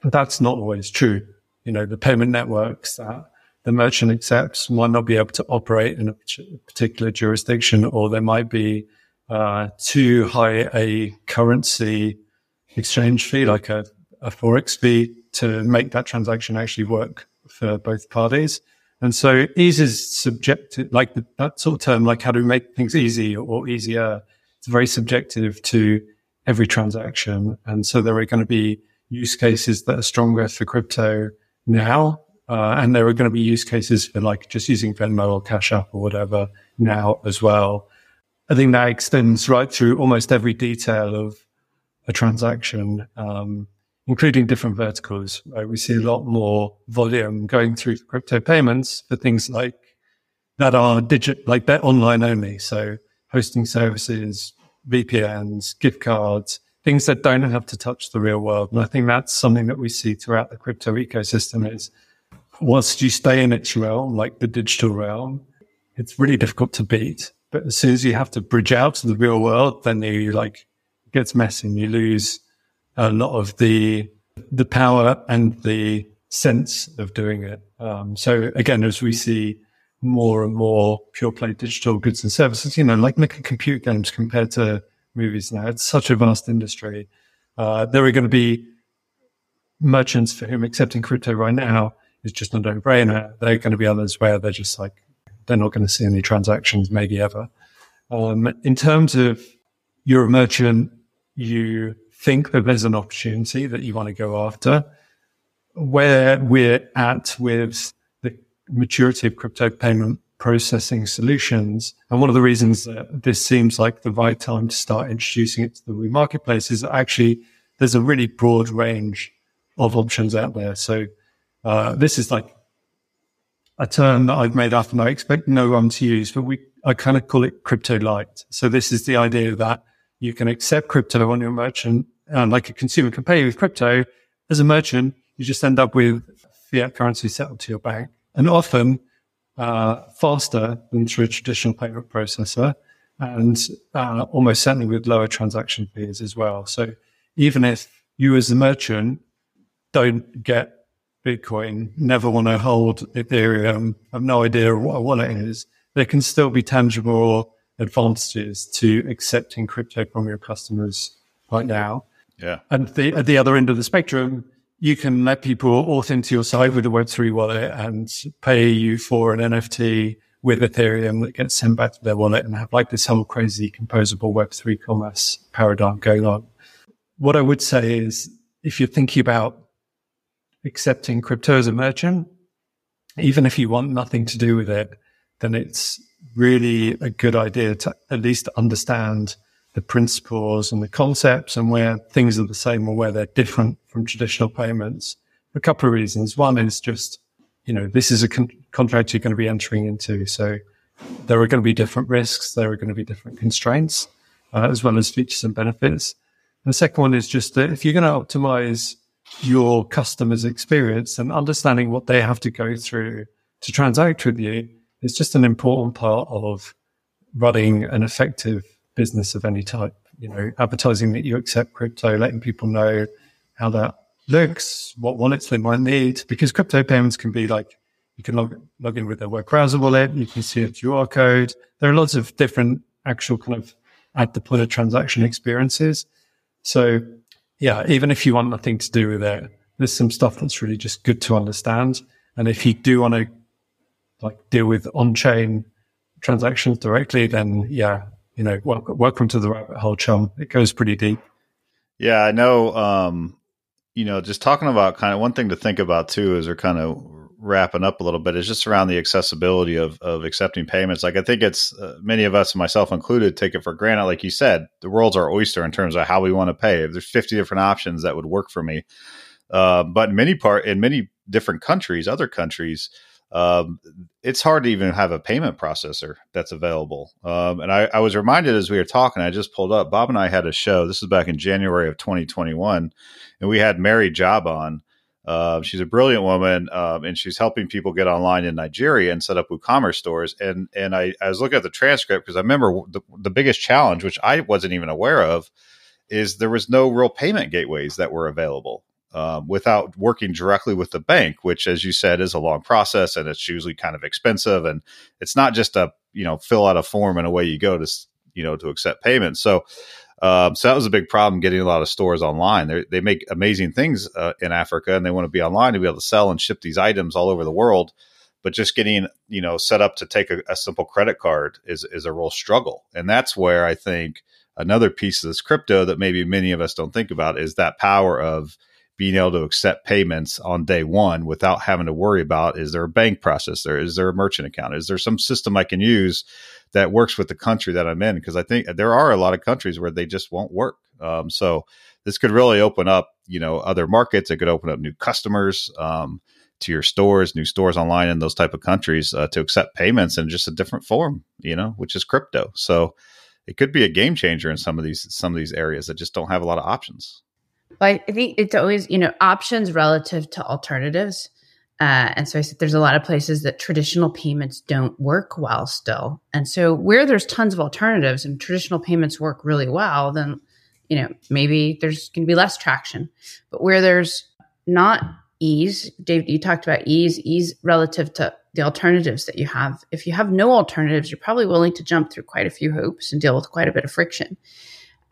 that's not always true. You know, the payment networks that the merchant accepts might not be able to operate in a particular jurisdiction, or there might be uh, too high a currency exchange fee, like a, a forex fee, to make that transaction actually work for both parties. And so ease is subjective, like the, that sort of term, like how do we make things easy or easier? It's very subjective to every transaction. And so there are going to be use cases that are stronger for crypto now uh, and there are going to be use cases for like just using Venmo or Cash App or whatever now as well. I think that extends right through almost every detail of a transaction, um, including different verticals. Right? We see a lot more volume going through crypto payments for things like that are digit, like they're online only. So hosting services, VPNs, gift cards, things that don't have to touch the real world. And I think that's something that we see throughout the crypto ecosystem is whilst you stay in its realm, like the digital realm, it's really difficult to beat. But as soon as you have to bridge out to the real world, then you like it gets messy and you lose a lot of the the power and the sense of doing it. Um, so again, as we see more and more pure play digital goods and services, you know, like making computer games compared to movies now, it's such a vast industry. Uh, there are going to be merchants for whom accepting crypto right now is just a no brainer. There are going to be others where they're just like, they're not going to see any transactions, maybe ever. Um, in terms of you're a merchant, you think that there's an opportunity that you want to go after. Where we're at with the maturity of crypto payment processing solutions. And one of the reasons that this seems like the right time to start introducing it to the Woo marketplace is actually there's a really broad range of options out there. So uh, this is like a term that I've made up and I expect no one to use, but we, I kind of call it crypto light. So this is the idea that you can accept crypto on your merchant and like a consumer can pay with crypto. As a merchant, you just end up with fiat currency settled to your bank and often, uh, faster than through a traditional payment processor and, uh, almost certainly with lower transaction fees as well. So even if you as a merchant don't get Bitcoin, never want to hold Ethereum, have no idea what a wallet is, there can still be tangible advantages to accepting crypto from your customers right now. Yeah. And the, at the other end of the spectrum, you can let people auth into your site with a Web3 wallet and pay you for an NFT with Ethereum that gets sent back to their wallet and have like this whole crazy composable Web3 commerce paradigm going on. What I would say is if you're thinking about accepting crypto as a merchant, even if you want nothing to do with it, then it's really a good idea to at least understand the principles and the concepts and where things are the same or where they're different from traditional payments for a couple of reasons. One is just, you know, this is a con- contract you're going to be entering into. So there are going to be different risks. There are going to be different constraints, uh, as well as features and benefits. And the second one is just that if you're going to optimize your customer's experience and understanding what they have to go through to transact with you is just an important part of running an effective business of any type. You know, advertising that you accept crypto, letting people know how that looks, what wallets they might need, because crypto payments can be like you can log, log in with their web browser wallet, you can see a QR code. There are lots of different actual kind of at the point of transaction experiences. So yeah, even if you want nothing to do with it, there's some stuff that's really just good to understand. And if you do want to like deal with on-chain transactions directly, then yeah, you know, welcome, welcome to the rabbit hole, chum. It goes pretty deep. Yeah, I know. Um, you know, just talking about kind of one thing to think about too, as we're kind of wrapping up a little bit, is just around the accessibility of of accepting payments. Like I think it's uh, many of us, myself included, take it for granted. Like you said, the world's our oyster in terms of how we want to pay. If there's 50 different options that would work for me, uh, but in many part in many different countries, other countries, um, it's hard to even have a payment processor that's available. Um, and I, I, was reminded as we were talking, I just pulled up, Bob and I had a show. This is back in January of 2021, and we had Mary Job on. Uh, she's a brilliant woman, um, and she's helping people get online in Nigeria and set up WooCommerce stores. And and I, I was looking at the transcript because I remember the, the biggest challenge, which I wasn't even aware of, is there was no real payment gateways that were available um, without working directly with the bank, which, as you said, is a long process and it's usually kind of expensive. And it's not just a you know fill out a form and away you go to you know to accept payments. So. Um, so that was a big problem getting a lot of stores online. They're, they make amazing things uh, in Africa, and they want to be online to be able to sell and ship these items all over the world. But just getting you know set up to take a, a simple credit card is is a real struggle, and that's where I think another piece of this crypto that maybe many of us don't think about is that power of being able to accept payments on day one without having to worry about is there a bank process there is there a merchant account? Is there some system i can use that works with the country that i'm in? Because i think there are a lot of countries where they just won't work. Um, so this could really open up you know other markets. It could open up new customers um, to your stores new stores online in those type of countries uh, to accept payments in just a different form you know which is crypto. So it could be a game changer in some of these some of these areas that just don't have a lot of options well, I think it's always, you know, options relative to alternatives. Uh, and so I said there's a lot of places that traditional payments don't work well still. And so where there's tons of alternatives and traditional payments work really well, then, you know, maybe there's going to be less traction. But where there's not ease, Dave, you talked about ease, ease relative to the alternatives that you have. If you have no alternatives, you're probably willing to jump through quite a few hoops and deal with quite a bit of friction.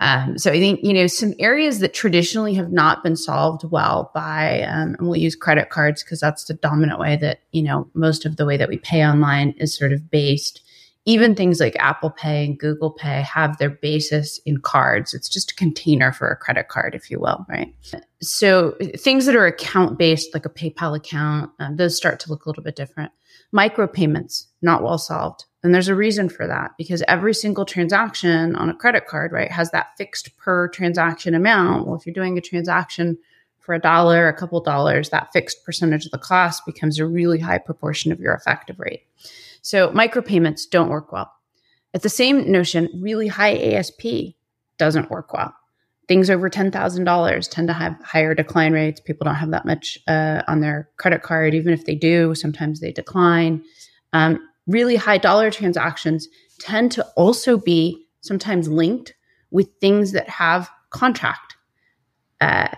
Um, so I think, you know, some areas that traditionally have not been solved well by, um, and we'll use credit cards because that's the dominant way that, you know, most of the way that we pay online is sort of based. Even things like Apple Pay and Google Pay have their basis in cards. It's just a container for a credit card, if you will, right? So things that are account based, like a PayPal account, um, those start to look a little bit different. Micropayments, not well solved. And there's a reason for that because every single transaction on a credit card, right, has that fixed per transaction amount. Well, if you're doing a transaction for a dollar, a couple dollars, that fixed percentage of the cost becomes a really high proportion of your effective rate. So micropayments don't work well. At the same notion, really high ASP doesn't work well. Things over $10,000 tend to have higher decline rates. People don't have that much uh, on their credit card. Even if they do, sometimes they decline. Um, really high dollar transactions tend to also be sometimes linked with things that have contract, uh,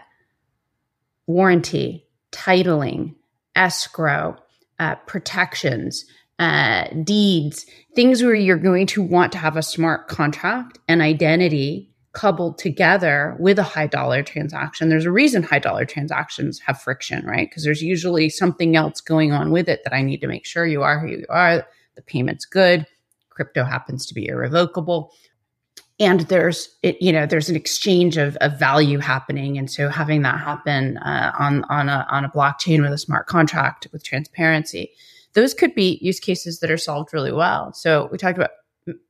warranty, titling, escrow, uh, protections, uh, deeds, things where you're going to want to have a smart contract and identity coupled together with a high dollar transaction. There's a reason high dollar transactions have friction, right? Because there's usually something else going on with it that I need to make sure you are who you are the payment's good, crypto happens to be irrevocable. And there's it, you know, there's an exchange of, of value happening, and so having that happen uh, on on a on a blockchain with a smart contract with transparency, those could be use cases that are solved really well. So we talked about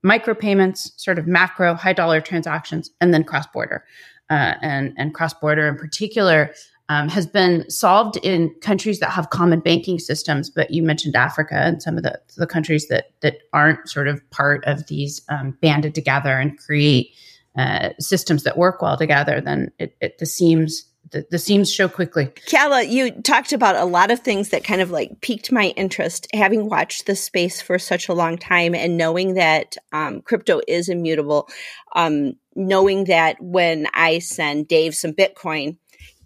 micropayments, sort of macro high dollar transactions, and then cross border. Uh, and and cross border in particular um, has been solved in countries that have common banking systems. But you mentioned Africa and some of the, the countries that that aren't sort of part of these um, banded together and create uh, systems that work well together. Then it, it the seams the, the seams show quickly. Kala, you talked about a lot of things that kind of like piqued my interest, having watched the space for such a long time and knowing that um, crypto is immutable. Um, knowing that when I send Dave some Bitcoin,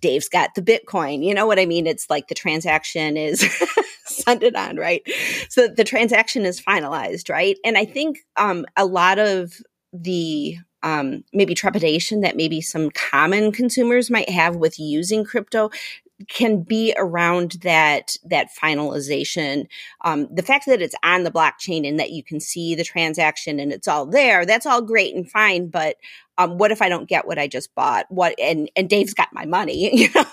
Dave's got the Bitcoin. You know what I mean? It's like the transaction is it on, right? So the transaction is finalized, right? And I think um, a lot of the um, maybe trepidation that maybe some common consumers might have with using crypto can be around that that finalization um, the fact that it's on the blockchain and that you can see the transaction and it's all there that's all great and fine but Um, what if I don't get what I just bought? What and and Dave's got my money, you know,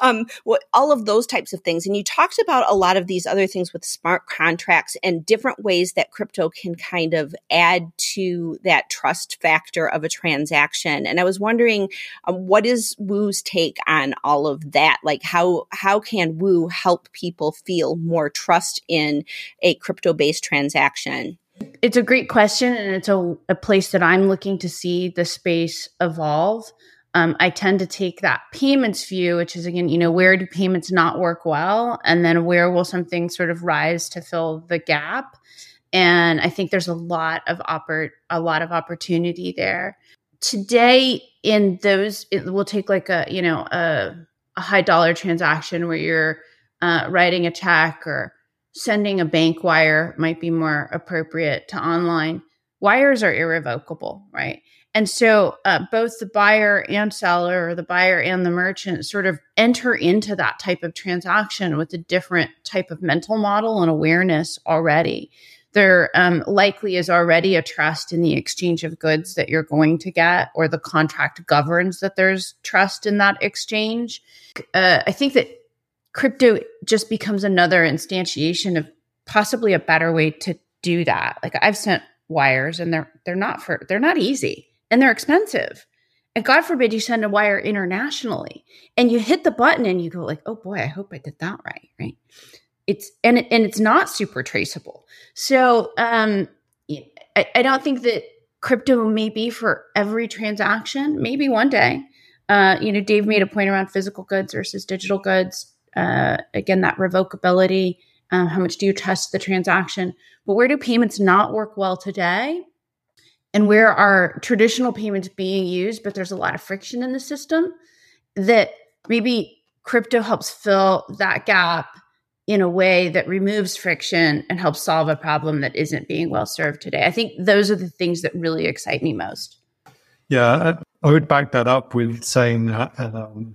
um, what all of those types of things. And you talked about a lot of these other things with smart contracts and different ways that crypto can kind of add to that trust factor of a transaction. And I was wondering, um, what is Woo's take on all of that? Like how how can Woo help people feel more trust in a crypto based transaction? It's a great question, and it's a, a place that I'm looking to see the space evolve. Um, I tend to take that payments view, which is again, you know, where do payments not work well, and then where will something sort of rise to fill the gap? And I think there's a lot of oppor- a lot of opportunity there today. In those, it will take like a you know a, a high dollar transaction where you're uh, writing a check or sending a bank wire might be more appropriate to online. Wires are irrevocable, right? And so uh, both the buyer and seller, or the buyer and the merchant, sort of enter into that type of transaction with a different type of mental model and awareness already. There um, likely is already a trust in the exchange of goods that you're going to get, or the contract governs that there's trust in that exchange. Uh, I think that crypto just becomes another instantiation of possibly a better way to do that. Like I've sent wires and they're they're not for they're not easy and they're expensive. And God forbid you send a wire internationally and you hit the button and you go like, "Oh boy, I hope I did that right." Right? It's and and it's not super traceable. So, um I, I don't think that crypto may be for every transaction. Maybe one day. Uh, you know, Dave made a point around physical goods versus digital goods uh, again, that revocability. Um, how much do you trust the transaction? But where do payments not work well today? And where are traditional payments being used, but there's a lot of friction in the system that maybe crypto helps fill that gap in a way that removes friction and helps solve a problem that isn't being well served today. I think those are the things that really excite me most. Yeah, I would back that up with saying that um,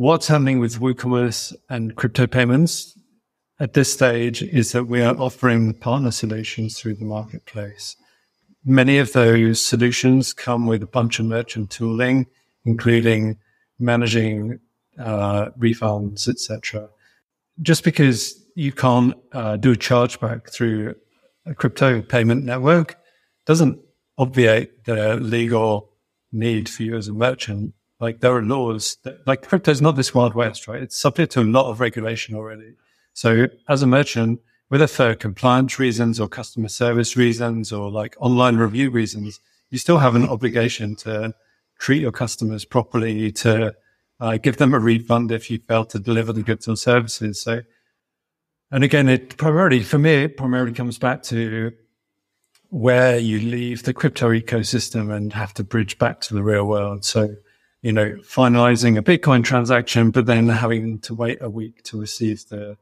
what's happening with WooCommerce and crypto payments at this stage is that we are offering partner solutions through the marketplace. Many of those solutions come with a bunch of merchant tooling, including managing uh, refunds, etc. Just because you can't uh, do a chargeback through a crypto payment network doesn't obviate the legal need for you as a merchant like there are laws that, like crypto is not this wild west, right? It's subject to a lot of regulation already. So as a merchant, whether for compliance reasons or customer service reasons or like online review reasons, you still have an obligation to treat your customers properly, to uh, give them a refund if you fail to deliver the goods or services. So, and again, it primarily, for me, it primarily comes back to where you leave the crypto ecosystem and have to bridge back to the real world. So, you know, finalizing a Bitcoin transaction, but then having to wait a week to receive the,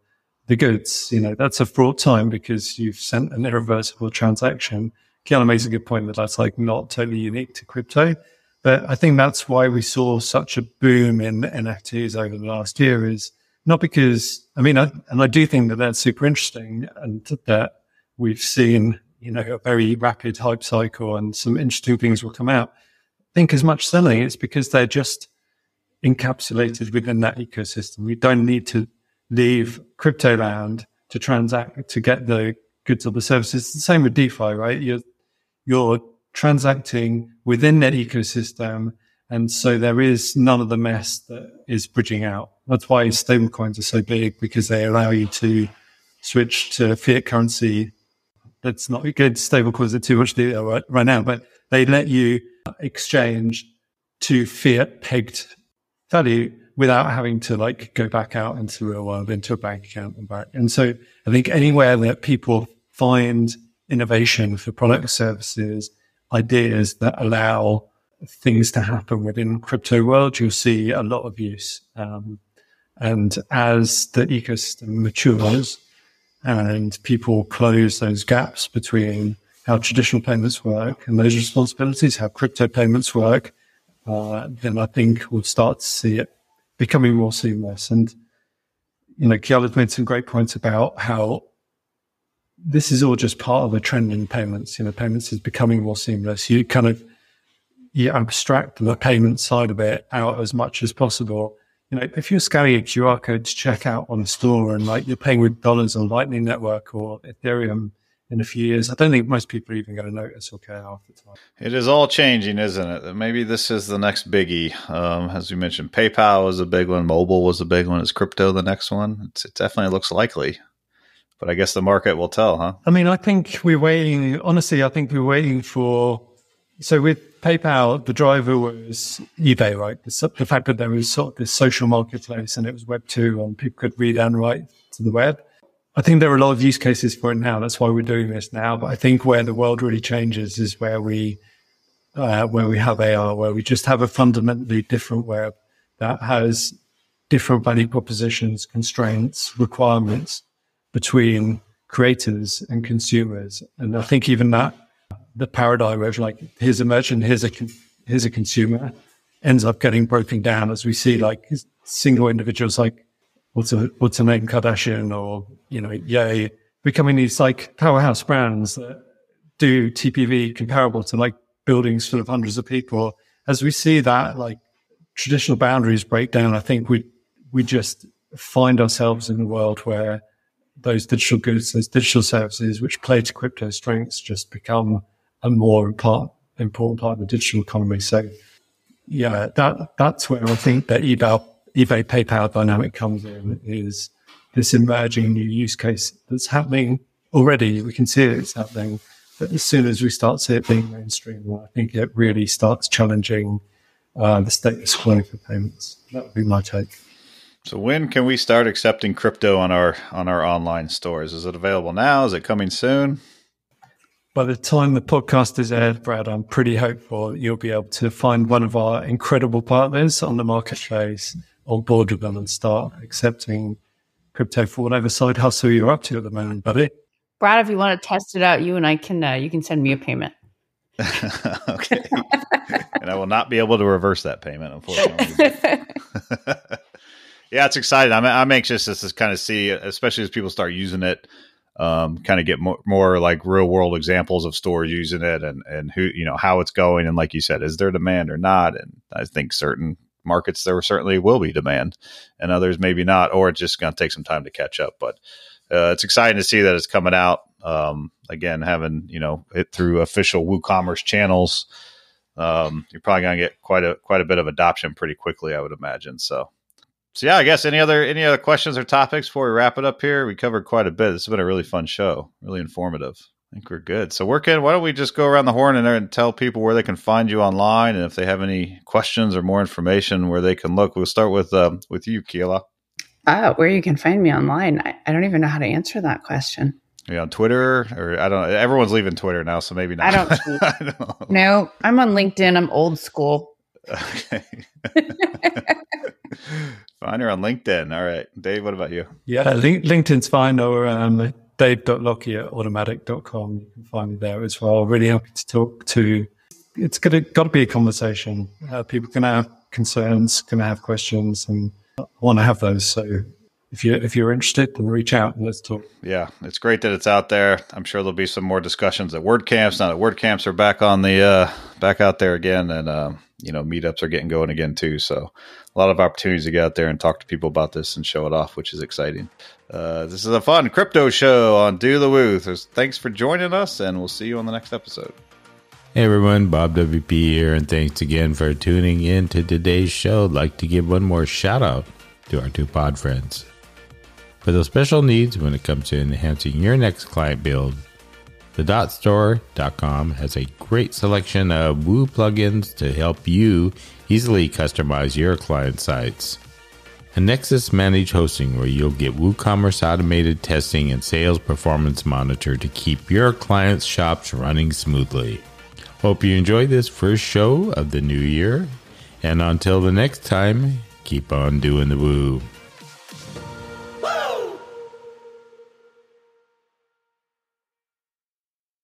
the goods. You know, that's a fraught time because you've sent an irreversible transaction. Kiana makes a good point that that's like not totally unique to crypto. But I think that's why we saw such a boom in NFTs over the last year is not because, I mean, I, and I do think that that's super interesting and that we've seen, you know, a very rapid hype cycle and some interesting things will come out think as much selling, it's because they're just encapsulated within that ecosystem. We don't need to leave crypto land to transact to get the goods or the services. It's the same with DeFi, right? You're you're transacting within that ecosystem. And so there is none of the mess that is bridging out. That's why stablecoins are so big because they allow you to switch to fiat currency. That's not good. Stablecoins are too much detail right, right now, but they let you exchange to fiat pegged value without having to like go back out into the real world, into a bank account and back. And so I think anywhere that people find innovation for product services, ideas that allow things to happen within crypto world, you'll see a lot of use. Um, and as the ecosystem matures and people close those gaps between how traditional payments work and those responsibilities, how crypto payments work, uh, then I think we'll start to see it becoming more seamless. And, you know, Kiala's made some great points about how this is all just part of a trend in payments. You know, payments is becoming more seamless. You kind of, you abstract the payment side of it out as much as possible. You know, if you're scanning a QR code to check out on the store and like you're paying with dollars on Lightning Network or Ethereum in a few years, I don't think most people are even going to notice or care half the time. It is all changing, isn't it? Maybe this is the next biggie. Um, as we mentioned, PayPal was a big one, mobile was a big one. Is crypto the next one? It's, it definitely looks likely but I guess the market will tell, huh? I mean, I think we're waiting. Honestly, I think we're waiting for. So with PayPal, the driver was eBay, right? The, the fact that there was sort of this social marketplace and it was Web two, and people could read and write to the web. I think there are a lot of use cases for it now. That's why we're doing this now. But I think where the world really changes is where we, uh, where we have AR, where we just have a fundamentally different web that has different value propositions, constraints, requirements between creators and consumers. And I think even that, the paradigm of like, here's a merchant, here's a, here's a consumer ends up getting broken down as we see like single individuals like what's a, what's a name Kardashian or, you know, Ye becoming these like powerhouse brands that do TPV comparable to like buildings full of hundreds of people. As we see that like traditional boundaries break down, I think we, we just find ourselves in a world where those digital goods, those digital services, which play to crypto strengths, just become a more part, important part of the digital economy. So, yeah, that that's where I think that eBay, eBay PayPal dynamic comes in is this emerging new use case that's happening already. We can see it's happening. But as soon as we start seeing it being mainstream, I think it really starts challenging uh, the status quo for payments. That would be my take. So when can we start accepting crypto on our on our online stores? Is it available now? Is it coming soon? By the time the podcast is aired, Brad, I'm pretty hopeful you'll be able to find one of our incredible partners on the marketplace on board with them and start accepting crypto for whatever side hustle you're up to at the moment, buddy. Brad, if you want to test it out, you and I can uh, you can send me a payment. okay. and I will not be able to reverse that payment, unfortunately. Yeah, it's exciting. I'm I'm anxious to, to kind of see, especially as people start using it, um, kind of get more, more like real world examples of stores using it and and who you know how it's going and like you said, is there demand or not? And I think certain markets there certainly will be demand, and others maybe not, or it's just going to take some time to catch up. But uh, it's exciting to see that it's coming out. Um, again, having you know it through official WooCommerce channels, um, you're probably going to get quite a quite a bit of adoption pretty quickly, I would imagine. So so yeah, I guess any other any other questions or topics before we wrap it up here? We covered quite a bit. This has been a really fun show, really informative. I think we're good. So we're can why don't we just go around the horn and, and tell people where they can find you online and if they have any questions or more information where they can look. We'll start with um, with you, Keila. Uh, where you can find me online. I, I don't even know how to answer that question. Are you on Twitter or I don't know. Everyone's leaving Twitter now, so maybe not. I don't. I don't no, I'm on LinkedIn. I'm old school. Okay. Fine, you're on LinkedIn. All right. Dave, what about you? Yeah, link, LinkedIn's fine. Or um, dave.lockie at automattic.com. You can find me there as well. Really happy to talk to. It's to, got to be a conversation. Uh, people can have concerns, can have questions, and I want to have those. So if you if you're interested, then reach out and let's talk. Yeah, it's great that it's out there. I'm sure there'll be some more discussions at WordCamps. Now that WordCamps are back on the uh, back out there again, and um, you know meetups are getting going again too. So a lot of opportunities to get out there and talk to people about this and show it off, which is exciting. Uh, this is a fun crypto show on Do the Woo. Thanks for joining us, and we'll see you on the next episode. Hey everyone, Bob WP here, and thanks again for tuning in to today's show. I'd like to give one more shout out to our two pod friends. For those special needs when it comes to enhancing your next client build, the Dot dotstore.com has a great selection of Woo plugins to help you easily customize your client sites. A Nexcess managed hosting where you'll get WooCommerce automated testing and sales performance monitor to keep your clients' shops running smoothly. Hope you enjoyed this first show of the new year, and until the next time, keep on doing the woo.